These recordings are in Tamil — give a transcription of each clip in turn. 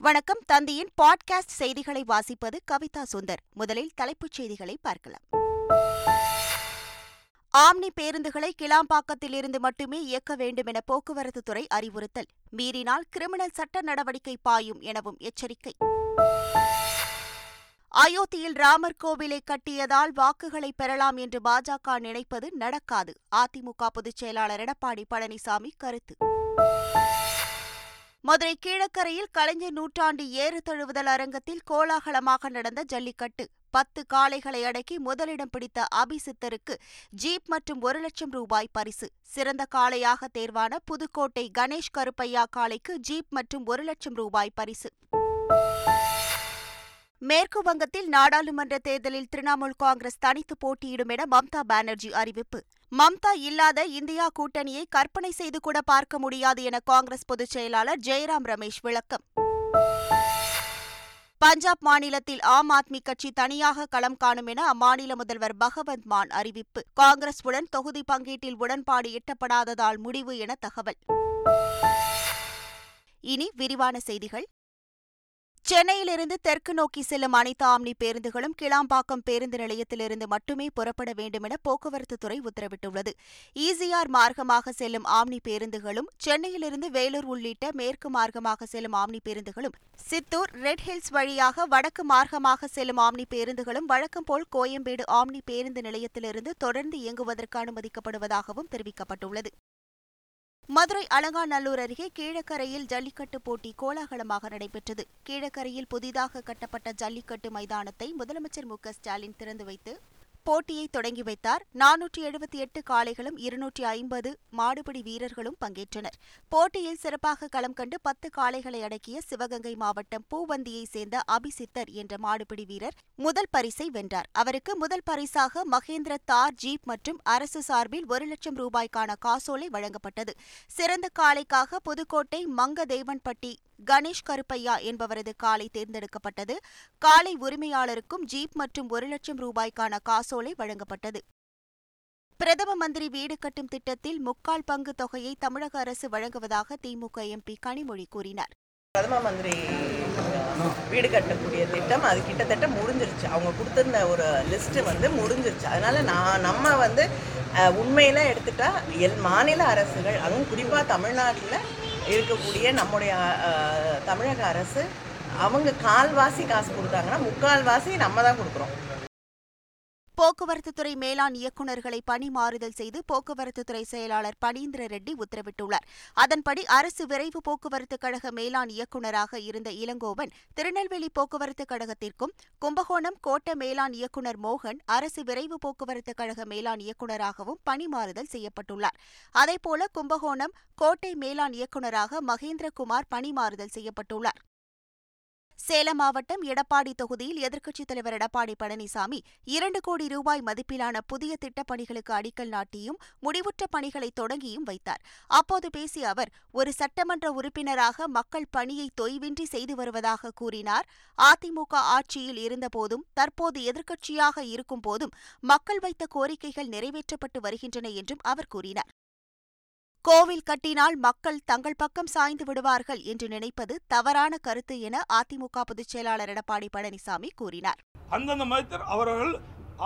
வணக்கம். தந்தியின் பாட்காஸ்ட் செய்திகளை வாசிப்பது கவிதா சுந்தர். முதலில் தலைப்புச் செய்திகளை பார்க்கலாம். ஆம்னி பேருந்துகளை கிளாம்பாக்கத்திலிருந்து மட்டுமே இயக்க வேண்டும் என போக்குவரத்து துறை அறிவுறுத்தல். மீறினால் கிரிமினல் சட்ட நடவடிக்கை பாயும் எனவும் எச்சரிக்கை. அயோத்தியில் ராமர் கோவிலை கட்டியதால் வாக்குகளை பெறலாம் என்று பாஜக நினைப்பது நடக்காது. அதிமுக பொதுச் செயலாளர் எடப்பாடி பழனிசாமி கருத்து. மதுரை கீழக்கரையில் கலைஞர் நூற்றாண்டு ஏறு தழுவுதல் அரங்கத்தில் கோலாகலமாக நடந்த ஜல்லிக்கட்டு. பத்து காளைகளை அடக்கி முதலிடம் பிடித்த அபிசித்தருக்கு ஜீப் மற்றும் ஒரு லட்சம் ரூபாய் பரிசு. சிறந்த காளையாக தேர்வான புதுக்கோட்டை கணேஷ் கருப்பையா காளைக்கு ஜீப் மற்றும் ஒரு லட்சம் ரூபாய் பரிசு. மேற்கு வங்கத்தில் நாடாளுமன்ற தேர்தலில் திரிணாமுல் காங்கிரஸ் தனித்து போட்டியிடும் என மம்தா பானர்ஜி அறிவிப்பு. மம்தா இல்லாத இந்தியா கூட்டணியை கற்பனை செய்து கூட பார்க்க முடியாது என காங்கிரஸ் பொதுச் செயலாளர் ஜெயராம் ரமேஷ் விளக்கம். பஞ்சாப் மாநிலத்தில் ஆம் ஆத்மி கட்சி தனியாக களம் காணும் என அம்மாநில முதல்வர் பகவந்த் மான் அறிவிப்பு. காங்கிரஸ் உடன் தொகுதி பங்கீட்டில் உடன்பாடு எட்டப்படாததால் முடிவு என தகவல். இனி விரிவான செய்திகள். சென்னையிலிருந்து தெற்கு நோக்கி செல்லும் அனைத்து ஆம்னி பேருந்துகளும் கிளாம்பாக்கம் பேருந்து நிலையத்திலிருந்து மட்டுமே புறப்பட வேண்டுமென போக்குவரத்துத்துறை உத்தரவிட்டுள்ளது. ஈசிஆர் மார்க்கமாக செல்லும் ஆம்னி பேருந்துகளும் சென்னையிலிருந்து வேலூர் உள்ளிட்ட மேற்கு மார்க்கமாக செல்லும் ஆம்னி பேருந்துகளும் சித்தூர் ரெட் ஹில்ஸ் வழியாக வடக்கு மார்க்கமாக செல்லும் ஆம்னி பேருந்துகளும் வழக்கம் போல் கோயம்பேடு ஆம்னி பேருந்து நிலையத்திலிருந்து தொடர்ந்து இயங்குவதற்கு அனுமதிக்கப்படுவதாகவும் தெரிவிக்கப்பட்டுள்ளது. மதுரை அலங்காநல்லூர் அருகே கீழக்கரையில் ஜல்லிக்கட்டு போட்டி கோலாகலமாக நடைபெற்றது. கீழக்கரையில் புதிதாக கட்டப்பட்ட ஜல்லிக்கட்டு மைதானத்தை முதலமைச்சர் மு ஸ்டாலின் திறந்து வைத்து போட்டியை தொடங்கி வைத்தார். நானூற்றி எழுபத்தி எட்டு காளைகளும் இருநூற்றி ஐம்பது மாடுபிடி வீரர்களும் பங்கேற்றனர். போட்டியில் சிறப்பாக களம் கண்டு பத்து காளைகளை அடக்கிய சிவகங்கை மாவட்டம் பூவந்தியை சேர்ந்த அபிசித்தர் என்ற மாடுபிடி வீரர் முதல் பரிசை வென்றார். அவருக்கு முதல் பரிசாக மகேந்திர தார் ஜீப் மற்றும் அரசு சார்பில் ஒரு லட்சம் ரூபாய்க்கான காசோலை வழங்கப்பட்டது. சிறந்த காளைக்காக புதுக்கோட்டை மங்கதேவன்பட்டி கணேஷ் கருப்பையா என்பவரது காலை தேர்ந்தெடுக்கப்பட்டது. காலை உரிமையாளருக்கும் ஜீப் மற்றும் ஒரு லட்சம் ரூபாய்க்கான காசோலை வழங்கப்பட்டது. பிரதம மந்திரி வீடு கட்டும் திட்டத்தில் முக்கால் பங்கு தொகையை தமிழக அரசு வழங்குவதாக திமுக எம்பி கனிமொழி கூறினார். பிரதம மந்திரி வீடு கட்டக்கூடிய திட்டம் அது கிட்டத்தட்ட முடிஞ்சிருச்சு. அவங்க கொடுத்துருந்த ஒரு லிஸ்ட்டு வந்து முடிஞ்சிருச்சு. அதனால் நான் நம்ம வந்து உண்மையில் எடுத்துட்டா எல் மாநில அரசுகள் அதுவும் குறிப்பாக தமிழ்நாட்டில் இருக்கக்கூடிய நம்முடைய தமிழக அரசு அவங்க கால்வாசி காசு கொடுத்தாங்கன்னா முக்கால்வாசி நம்ம தான் கொடுக்குறோம். போக்குவரத்து துறை மேலாண் இயக்குநர்களை பணி மாறுதல் செய்து போக்குவரத்து துறை செயலாளர் பணீந்திர ரெட்டி உத்தரவிட்டுள்ளார். அதன்படி அரசு விரைவு போக்குவரத்து கழக மேலாண் இயக்குநராக இருந்த இளங்கோவன் திருநெல்வேலி போக்குவரத்து கழகத்திற்கும் கும்பகோணம் கோட்ட மேலாண் இயக்குநர் மோகன் அரசு விரைவு போக்குவரத்து கழக மேலாண் இயக்குநராகவும் பணி மாறுதல் செய்யப்பட்டுள்ளார். அதேபோல கும்பகோணம் கோட்டை மேலாண் இயக்குநராக மகேந்திரகுமார் பணி மாறுதல் செய்யப்பட்டுள்ளார். சேலம் மாவட்டம் எடப்பாடி தொகுதியில் எதிர்க்கட்சித் தலைவர் எடப்பாடி பழனிசாமி இரண்டு கோடி ரூபாய் மதிப்பிலான புதிய திட்டப்பணிகளுக்கு அடிக்கல் நாட்டியும் முடிவுற்ற பணிகளை தொடங்கியும் வைத்தார். அப்போது பேசிய அவர் ஒரு சட்டமன்ற உறுப்பினராக மக்கள் பணியை தொய்வின்றி செய்து வருவதாக கூறினார். அதிமுக ஆட்சியில் இருந்தபோதும் தற்போது எதிர்க்கட்சியாக இருக்கும்போதும் மக்கள் வைத்த கோரிக்கைகள் நிறைவேற்றப்பட்டு வருகின்றன என்றும் அவர் கூறினார். கோவில் கட்டினால் மக்கள் தங்கள் பக்கம் சாய்ந்து விடுவார்கள் என்று நினைப்பது தவறான கருத்து என அதிமுக பொதுச் செயலாளர் எடப்பாடி பழனிசாமி கூறினார். அந்தந்த மதத்தில் அவர்கள்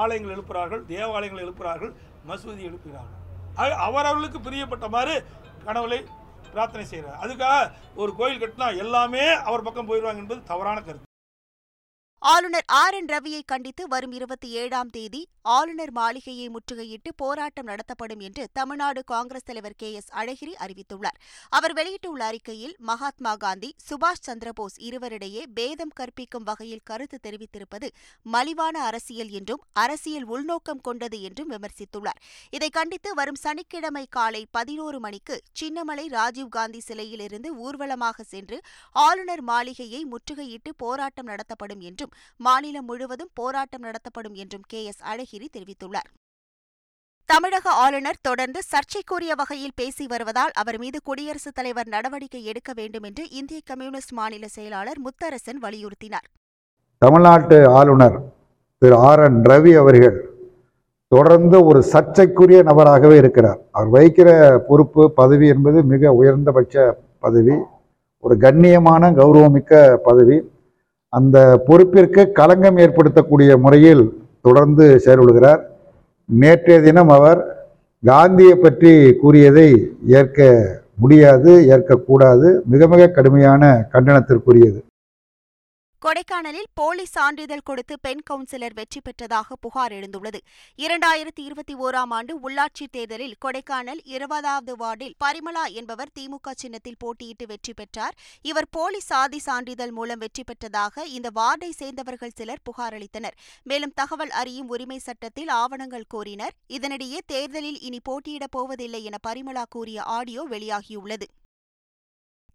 ஆலயங்கள் எழுப்புகிறார்கள் தேவாலயங்கள் எழுப்புகிறார்கள் மசூதி எழுப்புகிறார்கள். அவரவர்களுக்கு பிரியப்பட்ட மாதிரி கடவுளை பிரார்த்தனை செய்கிறார். அதுக்காக ஒரு கோயில் கட்டினா எல்லாமே அவர் பக்கம் போயிடுவாங்க என்பது தவறான கருத்து. ஆளுநர் ஆர் என் ரவியை கண்டித்து வரும் இருபத்தி ஏழாம் தேதி ஆளுநர் மாளிகையை முற்றுகையிட்டு போராட்டம் நடத்தப்படும் என்று தமிழ்நாடு காங்கிரஸ் தலைவர் கே எஸ் அழகிரி அறிவித்துள்ளார். அவர் வெளியிட்டுள்ள அறிக்கையில் மகாத்மா காந்தி சுபாஷ் சந்திரபோஸ் இருவரிடையே பேதம் கற்பிக்கும் வகையில் கருத்து தெரிவித்திருப்பது மலிவான அரசியல் என்றும் அரசியல் உள்நோக்கம் கொண்டது என்றும் விமர்சித்துள்ளார். இதை கண்டித்து வரும் சனிக்கிழமை காலை பதினோரு மணிக்கு சின்னமலை ராஜீவ்காந்தி சிலையிலிருந்து ஊர்வலமாக சென்று ஆளுநர் மாளிகையை முற்றுகையிட்டு போராட்டம் நடத்தப்படும் என்றும் மாநிலம் முழுவதும் போராட்டம் நடத்தப்படும் என்றும் கே எஸ் அழகிரி தெரிவித்துள்ளார். தமிழக ஆளுநர் தொடர்ந்து சர்ச்சைக்குரிய வகையில் பேசி வருவதால் அவர் மீது குடியரசுத் தலைவர் நடவடிக்கை எடுக்க வேண்டும் என்று இந்திய கம்யூனிஸ்ட் மாநில செயலாளர் முத்தரசன் வலியுறுத்தினார். தமிழ்நாட்டு ஆளுநர் திரு ஆர் என் ரவி அவர்கள் தொடர்ந்து ஒரு சர்ச்சைக்குரிய நபராகவே இருக்கிறார். அவர் வகிக்கிற பொறுப்பு பதவி என்பது மிக உயர்ந்தபட்ச பதவி ஒரு கண்ணியமான கௌரவமிக்க பதவி. அந்த பொறுப்பிற்கு களங்கம் ஏற்படுத்தக்கூடிய முறையில் தொடர்ந்து செயல்படுகிறார். நேற்றைய தினம் அவர் காந்தியை பற்றி கூறியதை ஏற்க முடியாது ஏற்கக்கூடாது மிக மிக கடுமையான கண்டனத்திற்குரியது. கொடைக்கானலில் போலி சான்றிதழ் கொடுத்து பெண் கவுன்சிலர் வெற்றி பெற்றதாக புகார் எழுந்துள்ளது. இரண்டாயிரத்தி இருபத்தி ஓராம் ஆண்டு உள்ளாட்சித் தேர்தலில் கொடைக்கானல் இருபதாவது வார்டில் பரிமளா என்பவர் திமுக சின்னத்தில் போட்டியிட்டு வெற்றி பெற்றார். இவர் போலி சாதி சான்றிதழ் மூலம் வெற்றி பெற்றதாக இந்த வார்டை சேர்ந்தவர்கள் சிலர் புகார் அளித்தனர் மேலும் தகவல் அறியும் உரிமை சட்டத்தில் ஆவணங்கள் கோரினர். இதனிடையே தேர்தலில் இனி போட்டியிடப் போவதில்லை என பரிமளா கூறிய ஆடியோ வெளியாகியுள்ளது.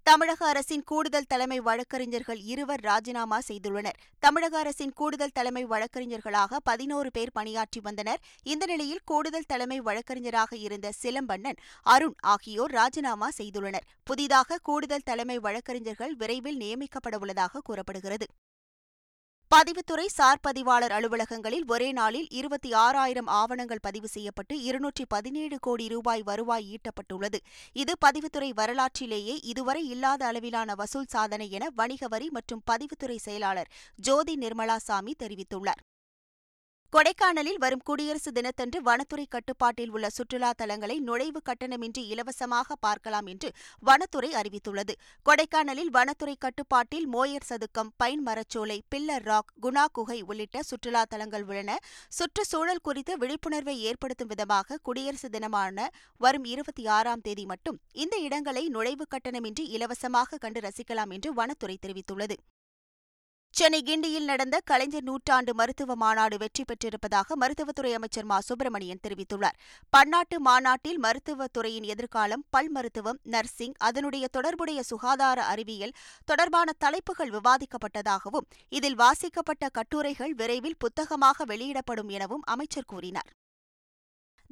தமிழக அரசின் கூடுதல் தலைமை வழக்கறிஞர்கள் இருவர் ராஜினாமா செய்துள்ளனர். தமிழக அரசின் கூடுதல் தலைமை வழக்கறிஞர்களாக பதினோரு பேர் பணியாற்றி வந்தனர். இந்த நிலையில் கூடுதல் தலைமை வழக்கறிஞராக இருந்த சிலம்பண்ணன் அருண் ஆகியோர் ராஜினாமா செய்துள்ளனர். புதிதாக கூடுதல் தலைமை வழக்கறிஞர்கள் விரைவில் நியமிக்கப்படவுள்ளதாக கூறப்படுகிறது. பதிவுத்துறை சார் பதிவாளர் அலுவலகங்களில் ஒரே நாளில் இருபத்தி ஆறாயிரம் ஆவணங்கள் பதிவு செய்யப்பட்டு இருநூற்றி பதினேழு கோடி ரூபாய் வருவாய் ஈட்டப்பட்டுள்ளது. இது பதிவுத்துறை வரலாற்றிலேயே இதுவரை இல்லாத அளவிலான வசூல் சாதனை என வணிக வரி மற்றும் பதிவுத்துறை செயலாளர் ஜோதி நிர்மலாசாமி தெரிவித்துள்ளார். கொடைக்கானலில் வரும் குடியரசு தினத்தன்று வனத்துறை கட்டுப்பாட்டில் உள்ள சுற்றுலா தலங்களை நுழைவு கட்டணமின்றி இலவசமாக பார்க்கலாம் என்று வனத்துறை அறிவித்துள்ளது. கொடைக்கானலில் வனத்துறை கட்டுப்பாட்டில் மோயர் சதுக்கம் பைன் மரச்சோலை பில்லர் ராக் குணா குகை உள்ளிட்ட சுற்றுலா தலங்கள் உள்ளன. சுற்றுச்சூழல் குறித்து விழிப்புணர்வை ஏற்படுத்தும் விதமாக குடியரசு தினமான வரும் இருபத்தி ஆறாம் தேதி மட்டும் இந்த இடங்களை நுழைவு கட்டணமின்றி இலவசமாக கண்டு ரசிக்கலாம் என்று வனத்துறை தெரிவித்துள்ளது. சென்னை கிண்டியில் நடந்த கலைஞர் நூற்றாண்டு மருத்துவ மாநாடு வெற்றி பெற்றிருப்பதாக மருத்துவத்துறை அமைச்சர் மா. சுப்பிரமணியன் தெரிவித்துள்ளார். பன்னாட்டு மாநாட்டில் மருத்துவத்துறையின் எதிர்காலம் பல் மருத்துவம் நர்சிங் அதனுடைய தொடர்புடைய சுகாதார அறிவியல் தொடர்பான தலைப்புகள் விவாதிக்கப்பட்டதாகவும் இதில் வாசிக்கப்பட்ட கட்டுரைகள் விரைவில் புத்தகமாக வெளியிடப்படும் எனவும் அமைச்சர் கூறினார்.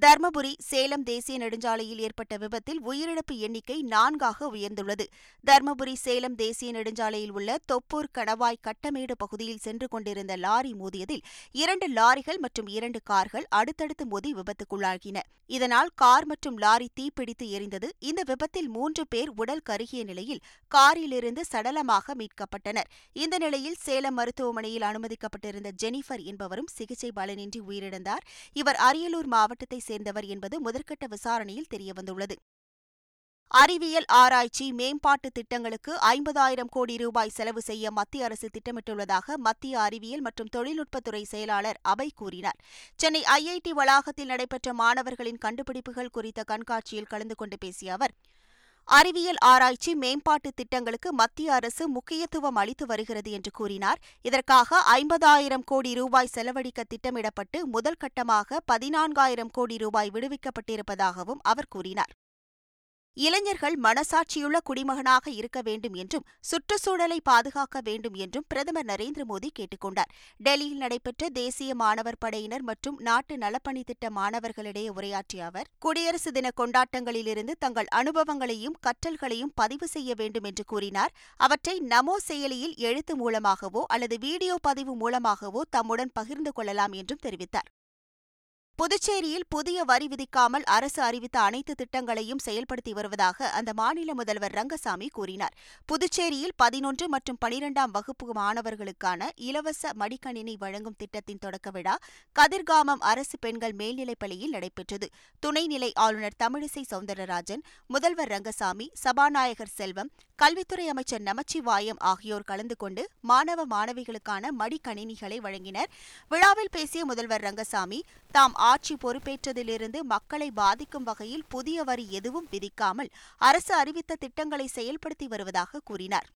தர்மபுரி சேலம் தேசிய நெடுஞ்சாலையில் ஏற்பட்ட விபத்தில் உயிரிழப்பு எண்ணிக்கை நான்காக உயர்ந்துள்ளது. தர்மபுரி சேலம் தேசிய நெடுஞ்சாலையில் உள்ள தொப்பூர் கணவாய் கட்டமேடு பகுதியில் சென்று கொண்டிருந்த லாரி மோதியதில் இரண்டு லாரிகள் மற்றும் இரண்டு கார்கள் அடுத்தடுத்து மோதி விபத்துக்குள்ளாகின. இதனால் கார் மற்றும் லாரி தீப்பிடித்து எரிந்தது. இந்த விபத்தில் மூன்று பேர் உடல் கருகிய நிலையில் காரிலிருந்து சடலமாக மீட்கப்பட்டனர். இந்த நிலையில் சேலம் மருத்துவமனையில் அனுமதிக்கப்பட்டிருந்த ஜெனிஃபர் என்பவரும் சிகிச்சை பலனின்றி உயிரிழந்தார். இவர் அரியலூர் மாவட்டத்தை சேர்ந்தவர் என்பது முதற்கட்ட விசாரணையில் தெரியவந்துள்ளது. அறிவியல் ஆராய்ச்சி மேம்பாட்டு திட்டங்களுக்கு ஐம்பதாயிரம் கோடி ரூபாய் செலவு செய்ய மத்திய அரசு திட்டமிட்டுள்ளதாக மத்திய அறிவியல் மற்றும் தொழில்நுட்பத்துறை செயலாளர் அபய் கூறினார். சென்னை ஐஐடி வளாகத்தில் நடைபெற்ற மாணவர்களின் கண்டுபிடிப்புகள் குறித்த கண்காட்சியில் கலந்து கொண்டு பேசிய அவர் அறிவியல் ஆராய்ச்சி மேம்பாட்டு திட்டங்களுக்கு மத்திய அரசு முக்கியத்துவம் அளித்து வருகிறது என்று கூறினார். இதற்காக ஐம்பதாயிரம் கோடி ரூபாய் செலவழிக்க திட்டமிடப்பட்டு முதல் கட்டமாக பதினான்காயிரம் கோடி ரூபாய் விடுவிக்கப்பட்டிருப்பதாகவும் அவர் கூறினார். இளைஞர்கள் மனசாட்சியுள்ள குடிமகனாக இருக்க வேண்டும் என்றும் சுற்றுச்சூழலை பாதுகாக்க வேண்டும் என்றும் பிரதமர் நரேந்திர மோடி கேட்டுக்கொண்டார். டெல்லியில் நடைபெற்ற தேசிய மாணவர் படையினர் மற்றும் நாட்டு நலப்பணி திட்ட மாணவர்களிடையே உரையாற்றிய அவர் குடியரசு தின கொண்டாட்டங்களிலிருந்து தங்கள் அனுபவங்களையும் கற்றல்களையும் பதிவு செய்ய வேண்டும் என்று கூறினார். அவற்றை நமோ செயலியில் எழுத்து மூலமாகவோ அல்லது வீடியோ பதிவு மூலமாகவோ தம்முடன் பகிர்ந்து கொள்ளலாம் என்றும் தெரிவித்தார். புதுச்சேரியில் புதிய வரி விதிக்காமல் அரசு அறிவித்த அனைத்து திட்டங்களையும் செயல்படுத்தி வருவதாக அந்த மாநில முதல்வர் ரங்கசாமி கூறினார். புதுச்சேரியில் பதினொன்று மற்றும் பனிரெண்டாம் வகுப்பு மாணவர்களுக்கான இலவச மடிக்கணினி வழங்கும் திட்டத்தின் தொடக்க விழா கதிர்காமம் அரசு பெண்கள் மேல்நிலைப்பள்ளியில் நடைபெற்றது. துணைநிலை ஆளுநர் தமிழிசை சவுந்தரராஜன் முதல்வர் ரங்கசாமி சபாநாயகர் செல்வம் கல்வித்துறை அமைச்சர் நமச்சிவாயம் ஆகியோர் கலந்து கொண்டு மாணவ மாணவிகளுக்கான மடிக்கணினிகளை வழங்கினர். விழாவில் பேசிய முதல்வர் ரங்கசாமி தாம் ஆட்சி பொறுப்பேற்றதிலிருந்து மக்களை பாதிக்கும் வகையில் புதிய வரி எதுவும் விதிக்காமல் அரசு அறிவித்த திட்டங்களை செயல்படுத்தி வருவதாக கூறினார்.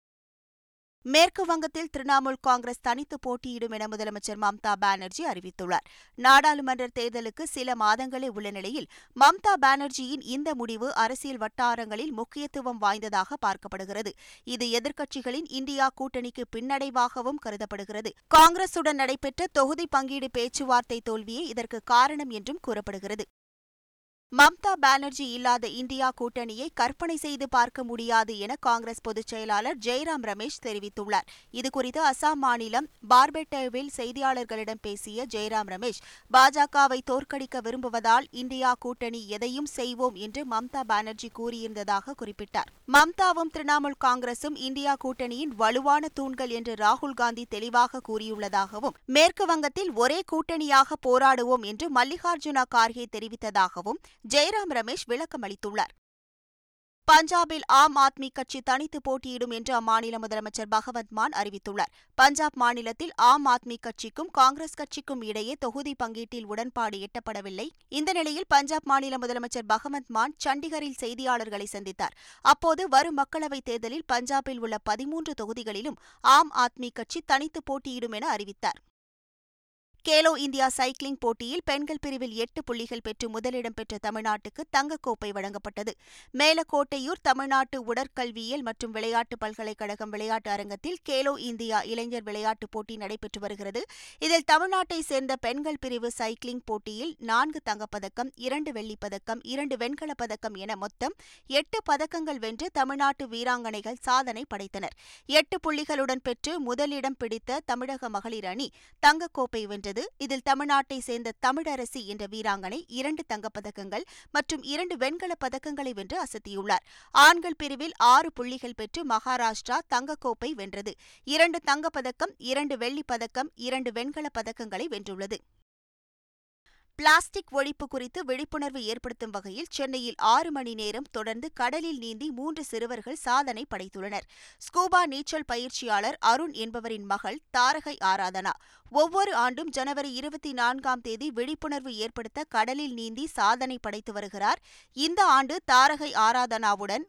மேற்கு வங்கத்தில் திரிணாமுல் காங்கிரஸ் தனித்து போட்டியிடும் என முதலமைச்சர் மம்தா பானர்ஜி அறிவித்துள்ளார். நாடாளுமன்ற தேர்தலுக்கு சில மாதங்களே உள்ள நிலையில் மம்தா பானர்ஜியின் இந்த முடிவு அரசியல் வட்டாரங்களில் முக்கியத்துவம் வாய்ந்ததாக பார்க்கப்படுகிறது. இது எதிர்க்கட்சிகளின் இந்தியா கூட்டணிக்கு பின்னடைவாகவும் கருதப்படுகிறது. காங்கிரசுடன் நடைபெற்ற தொகுதி பங்கீடு பேச்சுவார்த்தை தோல்வியே இதற்கு காரணம் என்றும் கூறப்படுகிறது. மம்தா பானர்ஜி இல்லாத இந்தியா கூட்டணியை கற்பனை செய்து பார்க்க முடியாது என காங்கிரஸ் பொதுச் செயலாளர் ஜெய்ராம் ரமேஷ் தெரிவித்துள்ளார். இதுகுறித்து அசாம் மாநிலம் பார்பெட்டேவில் செய்தியாளர்களிடம் பேசிய ஜெய்ராம் ரமேஷ் பாஜகவை தோற்கடிக்க விரும்புவதால் இந்தியா கூட்டணி எதையும் செய்வோம் என்று மம்தா பானர்ஜி கூறியிருந்ததாக குறிப்பிட்டார். மம்தாவும் திரிணாமுல் காங்கிரசும் இந்தியா கூட்டணியின் வலுவான தூண்கள் என்று ராகுல் காந்தி தெளிவாக கூறியுள்ளதாகவும் மேற்கு வங்கத்தில் ஒரே கூட்டணியாக போராடுவோம் என்று மல்லிகார்ஜுனா கார்கே தெரிவித்ததாகவும் ஜெயராம் ரமேஷ் விளக்கமளித்துள்ளார் பஞ்சாபில் ஆம் ஆத்மி கட்சி தனித்து போட்டியிடும் என்று அம்மாநில முதலமைச்சர் பகவந்த் மான் அறிவித்துள்ளார். பஞ்சாப் மாநிலத்தில் ஆம் ஆத்மி கட்சிக்கும் காங்கிரஸ் கட்சிக்கும் இடையே தொகுதி பங்கீட்டில் உடன்பாடு எட்டப்படவில்லை. இந்த நிலையில் பஞ்சாப் மாநில முதலமைச்சர் பகவந்த் மான் சண்டிகரில் செய்தியாளர்களை சந்தித்தார். அப்போது வரும் மக்களவைத் தேர்தலில் பஞ்சாபில் உள்ள பதிமூன்று தொகுதிகளிலும் ஆம் ஆத்மி கட்சி தனித்து போட்டியிடும் என அறிவித்தார். கேலோ இந்தியா சைக்கிளிங் போட்டியில் பெண்கள் பிரிவில் எட்டு புள்ளிகள் பெற்று முதலிடம் பெற்ற தமிழ்நாட்டுக்கு தங்கக்கோப்பை வழங்கப்பட்டது. மேலக்கோட்டையூர் தமிழ்நாட்டு உடற்கல்வியியல் மற்றும் விளையாட்டு பல்கலைக்கழகம் விளையாட்டு அரங்கத்தில் கேலோ இந்தியா இளைஞர் விளையாட்டுப் போட்டி நடைபெற்று வருகிறது. இதில் தமிழ்நாட்டை சேர்ந்த பெண்கள் பிரிவு சைக்கிளிங் போட்டியில் நான்கு தங்கப்பதக்கம் இரண்டு வெள்ளிப்பதக்கம் இரண்டு வெண்கலப் பதக்கம் என மொத்தம் எட்டு பதக்கங்கள் வென்று தமிழ்நாட்டு வீராங்கனைகள் சாதனை படைத்தனர். எட்டு புள்ளிகளுடன் பெற்று முதலிடம் பிடித்த தமிழக மகளிர் அணி தங்கக்கோப்பை வென்றது. இதில் தமிழ்நாட்டை சேர்ந்த தமிழரசி என்ற வீராங்கனை இரண்டு தங்கப்பதக்கங்கள் மற்றும் இரண்டு வெண்கலப் பதக்கங்களை வென்று அசத்தியுள்ளார். ஆண்கள் பிரிவில் ஆறு புள்ளிகள் பெற்று மகாராஷ்டிரா தங்கக்கோப்பை வென்றது. இரண்டு தங்கப்பதக்கம் இரண்டு வெள்ளிப் பதக்கம் இரண்டு வெண்கலப் பதக்கங்களை வென்றுள்ளது. பிளாஸ்டிக் ஒழிப்பு குறித்து விழிப்புணர்வு ஏற்படுத்தும் வகையில் சென்னையில் ஆறு மணி நேரம் தொடர்ந்து கடலில் நீந்தி மூன்று சிறுவர்கள் சாதனை படைத்துள்ளனர். ஸ்கூபா நீச்சல் பயிற்சியாளர் அருண் என்பவரின் மகள் தாரகை ஆராதனா. ஒவ்வொரு ஆண்டும் ஜனவரி இருபத்தி நான்காம் தேதி விழிப்புணர்வு ஏற்படுத்த கடலில் நீந்தி சாதனை படைத்து வருகிறார். இந்த ஆண்டு தாரகை ஆராதனாவுடன்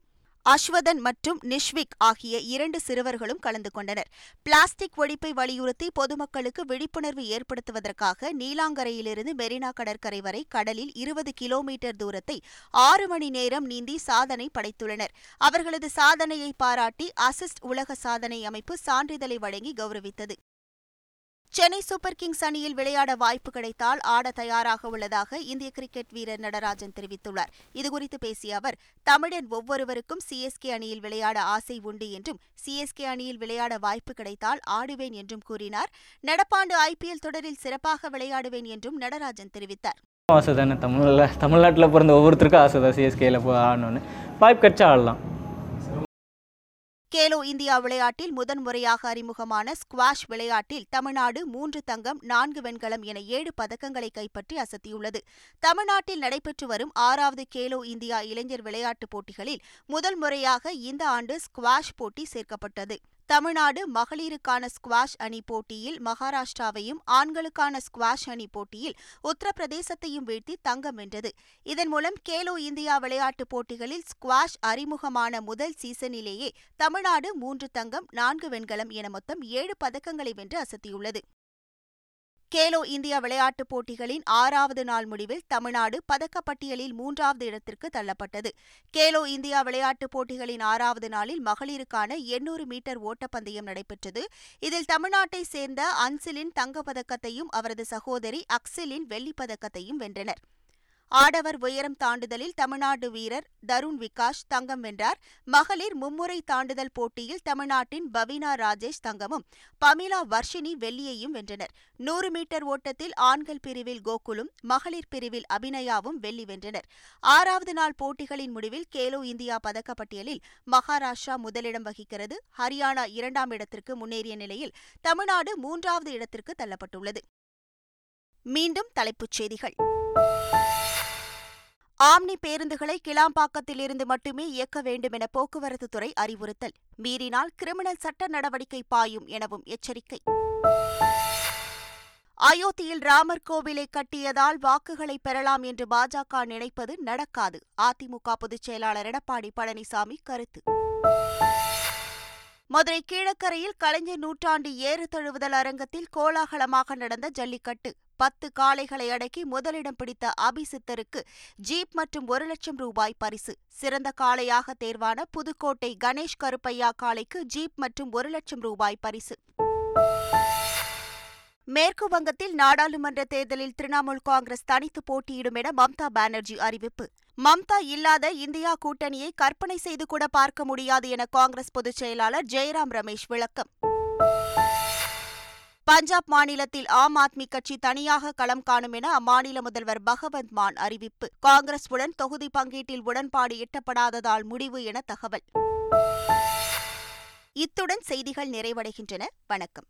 அஸ்வதன் மற்றும் நிஷ்விக் ஆகிய இரண்டு சிறுவர்களும் கலந்து கொண்டனர். பிளாஸ்டிக் ஒழிப்பை வலியுறுத்தி பொதுமக்களுக்கு விழிப்புணர்வு ஏற்படுத்துவதற்காக நீலாங்கரையிலிருந்து மெரினா கடற்கரை வரை கடலில் இருபது கிலோமீட்டர் தூரத்தை ஆறு மணி நேரம் நீந்தி சாதனை படைத்துள்ளனர். அவர்களது சாதனையை பாராட்டி அசிஸ்ட் உலக சாதனை அமைப்பு சான்றிதழை வழங்கி கௌரவித்தது. சென்னை சூப்பர் கிங்ஸ் அணியில் விளையாட வாய்ப்பு கிடைத்தால் ஆட தயாராக உள்ளதாக இந்திய கிரிக்கெட் வீரர் நடராஜன் தெரிவித்துள்ளார். இதுகுறித்து பேசிய அவர் தமிழன் ஒவ்வொருவருக்கும் சிஎஸ்கே அணியில் விளையாட ஆசை உண்டு என்றும் சிஎஸ்கே அணியில் விளையாட வாய்ப்பு கிடைத்தால் ஆடுவேன் என்றும் கூறினார். நடப்பாண்டு ஐபிஎல் தொடரில் சிறப்பாக விளையாடுவேன் என்றும் நடராஜன் தெரிவித்தார். ஆசை தானே தமிழில் தமிழ்நாட்டில் பிறந்த ஒவ்வொருத்தருக்கும் ஆசை தான் சிஎஸ்கேயில் போய் ஆடணும்னு. வாய்ப்பு கிடைச்சா ஆடலாம். கேலோ இந்தியா விளையாட்டில் முதன்முறையாக அறிமுகமான ஸ்குவாஷ் விளையாட்டில் தமிழ்நாடு மூன்று தங்கம் நான்கு வெண்கலம் என ஏழு பதக்கங்களை கைப்பற்றி அசத்தியுள்ளது. தமிழ்நாட்டில் நடைபெற்று வரும் ஆறாவது கேலோ இந்தியா இளைஞர் விளையாட்டுப் போட்டிகளில் முதல் முறையாக இந்த ஆண்டு ஸ்குவாஷ் போட்டி சேர்க்கப்பட்டது. தமிழ்நாடு மகளிருக்கான ஸ்குவாஷ் அணி போட்டியில் மகாராஷ்டிராவையும் ஆண்களுக்கான ஸ்குவாஷ் அணி போட்டியில் உத்தரப்பிரதேசத்தையும் வீழ்த்தி தங்கம் வென்றது. இதன் மூலம் கேலோ இந்தியா விளையாட்டுப் போட்டிகளில் ஸ்குவாஷ் அறிமுகமான முதல் சீசனிலேயே தமிழ்நாடு மூன்று தங்கம் நான்கு வெண்கலம் என மொத்தம் ஏழு பதக்கங்களை வென்று அசத்தியுள்ளது. கேலோ இந்தியா விளையாட்டுப் போட்டிகளின் ஆறாவது நாள் முடிவில் தமிழ்நாடு பதக்கப்பட்டியலில் மூன்றாவது இடத்திற்கு தள்ளப்பட்டது. கேலோ இந்தியா விளையாட்டுப் போட்டிகளின் ஆறாவது நாளில் மகளிருக்கான எண்ணூறு மீட்டர் ஓட்டப்பந்தயம் நடைபெற்றது. இதில் தமிழ்நாட்டை சேர்ந்த அன்சிலின் தங்கப்பதக்கத்தையும் அவரது சகோதரி அக்சிலின் வெள்ளிப் பதக்கத்தையும் வென்றனர். ஆடவர் உயரம் தாண்டுதலில் தமிழ்நாடு வீரர் தருண் விகாஷ் தங்கம் வென்றார். மகளிர் மும்முறை தாண்டுதல் போட்டியில் தமிழ்நாட்டின் பவீனா ராஜேஷ் தங்கமும் பமிலா வர்ஷினி வெள்ளியையும் வென்றனர். நூறு மீட்டர் ஓட்டத்தில் ஆண்கள் பிரிவில் கோகுலும் மகளிர் பிரிவில் அபிநயாவும் வெள்ளி வென்றனர். ஆறாவது நாள் போட்டிகளின் முடிவில் கேலோ இந்தியா பதக்கப்பட்டியலில் மகாராஷ்டிரா முதலிடம் வகிக்கிறது. ஹரியானா இரண்டாம் இடத்திற்கு முன்னேறிய நிலையில் தமிழ்நாடு மூன்றாவது இடத்திற்கு தள்ளப்பட்டுள்ளது. மீண்டும் தலைப்புச் செய்திகள். ஆம்னி பேருந்துகளை கிளாம்பாக்கத்திலிருந்து மட்டுமே இயக்க வேண்டும் என போக்குவரத்துத்துறை அறிவுறுத்தல். மீறினால் கிரிமினல் சட்ட நடவடிக்கை பாயும் எனவும் எச்சரிக்கை. அயோத்தியில் ராமர் கோவிலை கட்டியதால் வாக்குகளை பெறலாம் என்று பாஜக நினைப்பது நடக்காது. அதிமுக பொதுச் செயலாளர் எடப்பாடி பழனிசாமி கருத்து. மதுரை கீழக்கரையில் கலைஞர் நூற்றாண்டு ஏறு தழுவுதல் அரங்கத்தில் கோலாகலமாக நடந்த ஜல்லிக்கட்டு. பத்து காளைகளை அடக்கி முதலிடம் பிடித்த அபிசித்தருக்கு ஜீப் மற்றும் ஒரு லட்சம் ரூபாய் பரிசு. சிறந்த காளையாக தேர்வான புதுக்கோட்டை கணேஷ் கருப்பையா காளைக்கு ஜீப் மற்றும் ஒரு லட்சம் ரூபாய் பரிசு. மேற்கு வங்கத்தில் நாடாளுமன்ற தேர்தலில் திரிணாமுல் காங்கிரஸ் தனித்து போட்டியிடும் என மம்தா பானர்ஜி அறிவிப்பு. மம்தா இல்லாத இந்தியா கூட்டணியை கற்பனை செய்து கூட பார்க்க முடியாது என காங்கிரஸ் பொதுச் செயலாளர் ஜெயராம் ரமேஷ் விளக்கம். பஞ்சாப் மாநிலத்தில் ஆம் ஆத்மி கட்சி தனியாக களம் காணும் என அம்மாநில முதல்வர் பகவந்த் மான் அறிவிப்பு. காங்கிரஸ்-உடன் தொகுதி பங்கீட்டில் உடன்பாடு எட்டப்படாததால் முடிவு என தகவல். இத்துடன் செய்திகள் நிறைவடைகின்றன. வணக்கம்.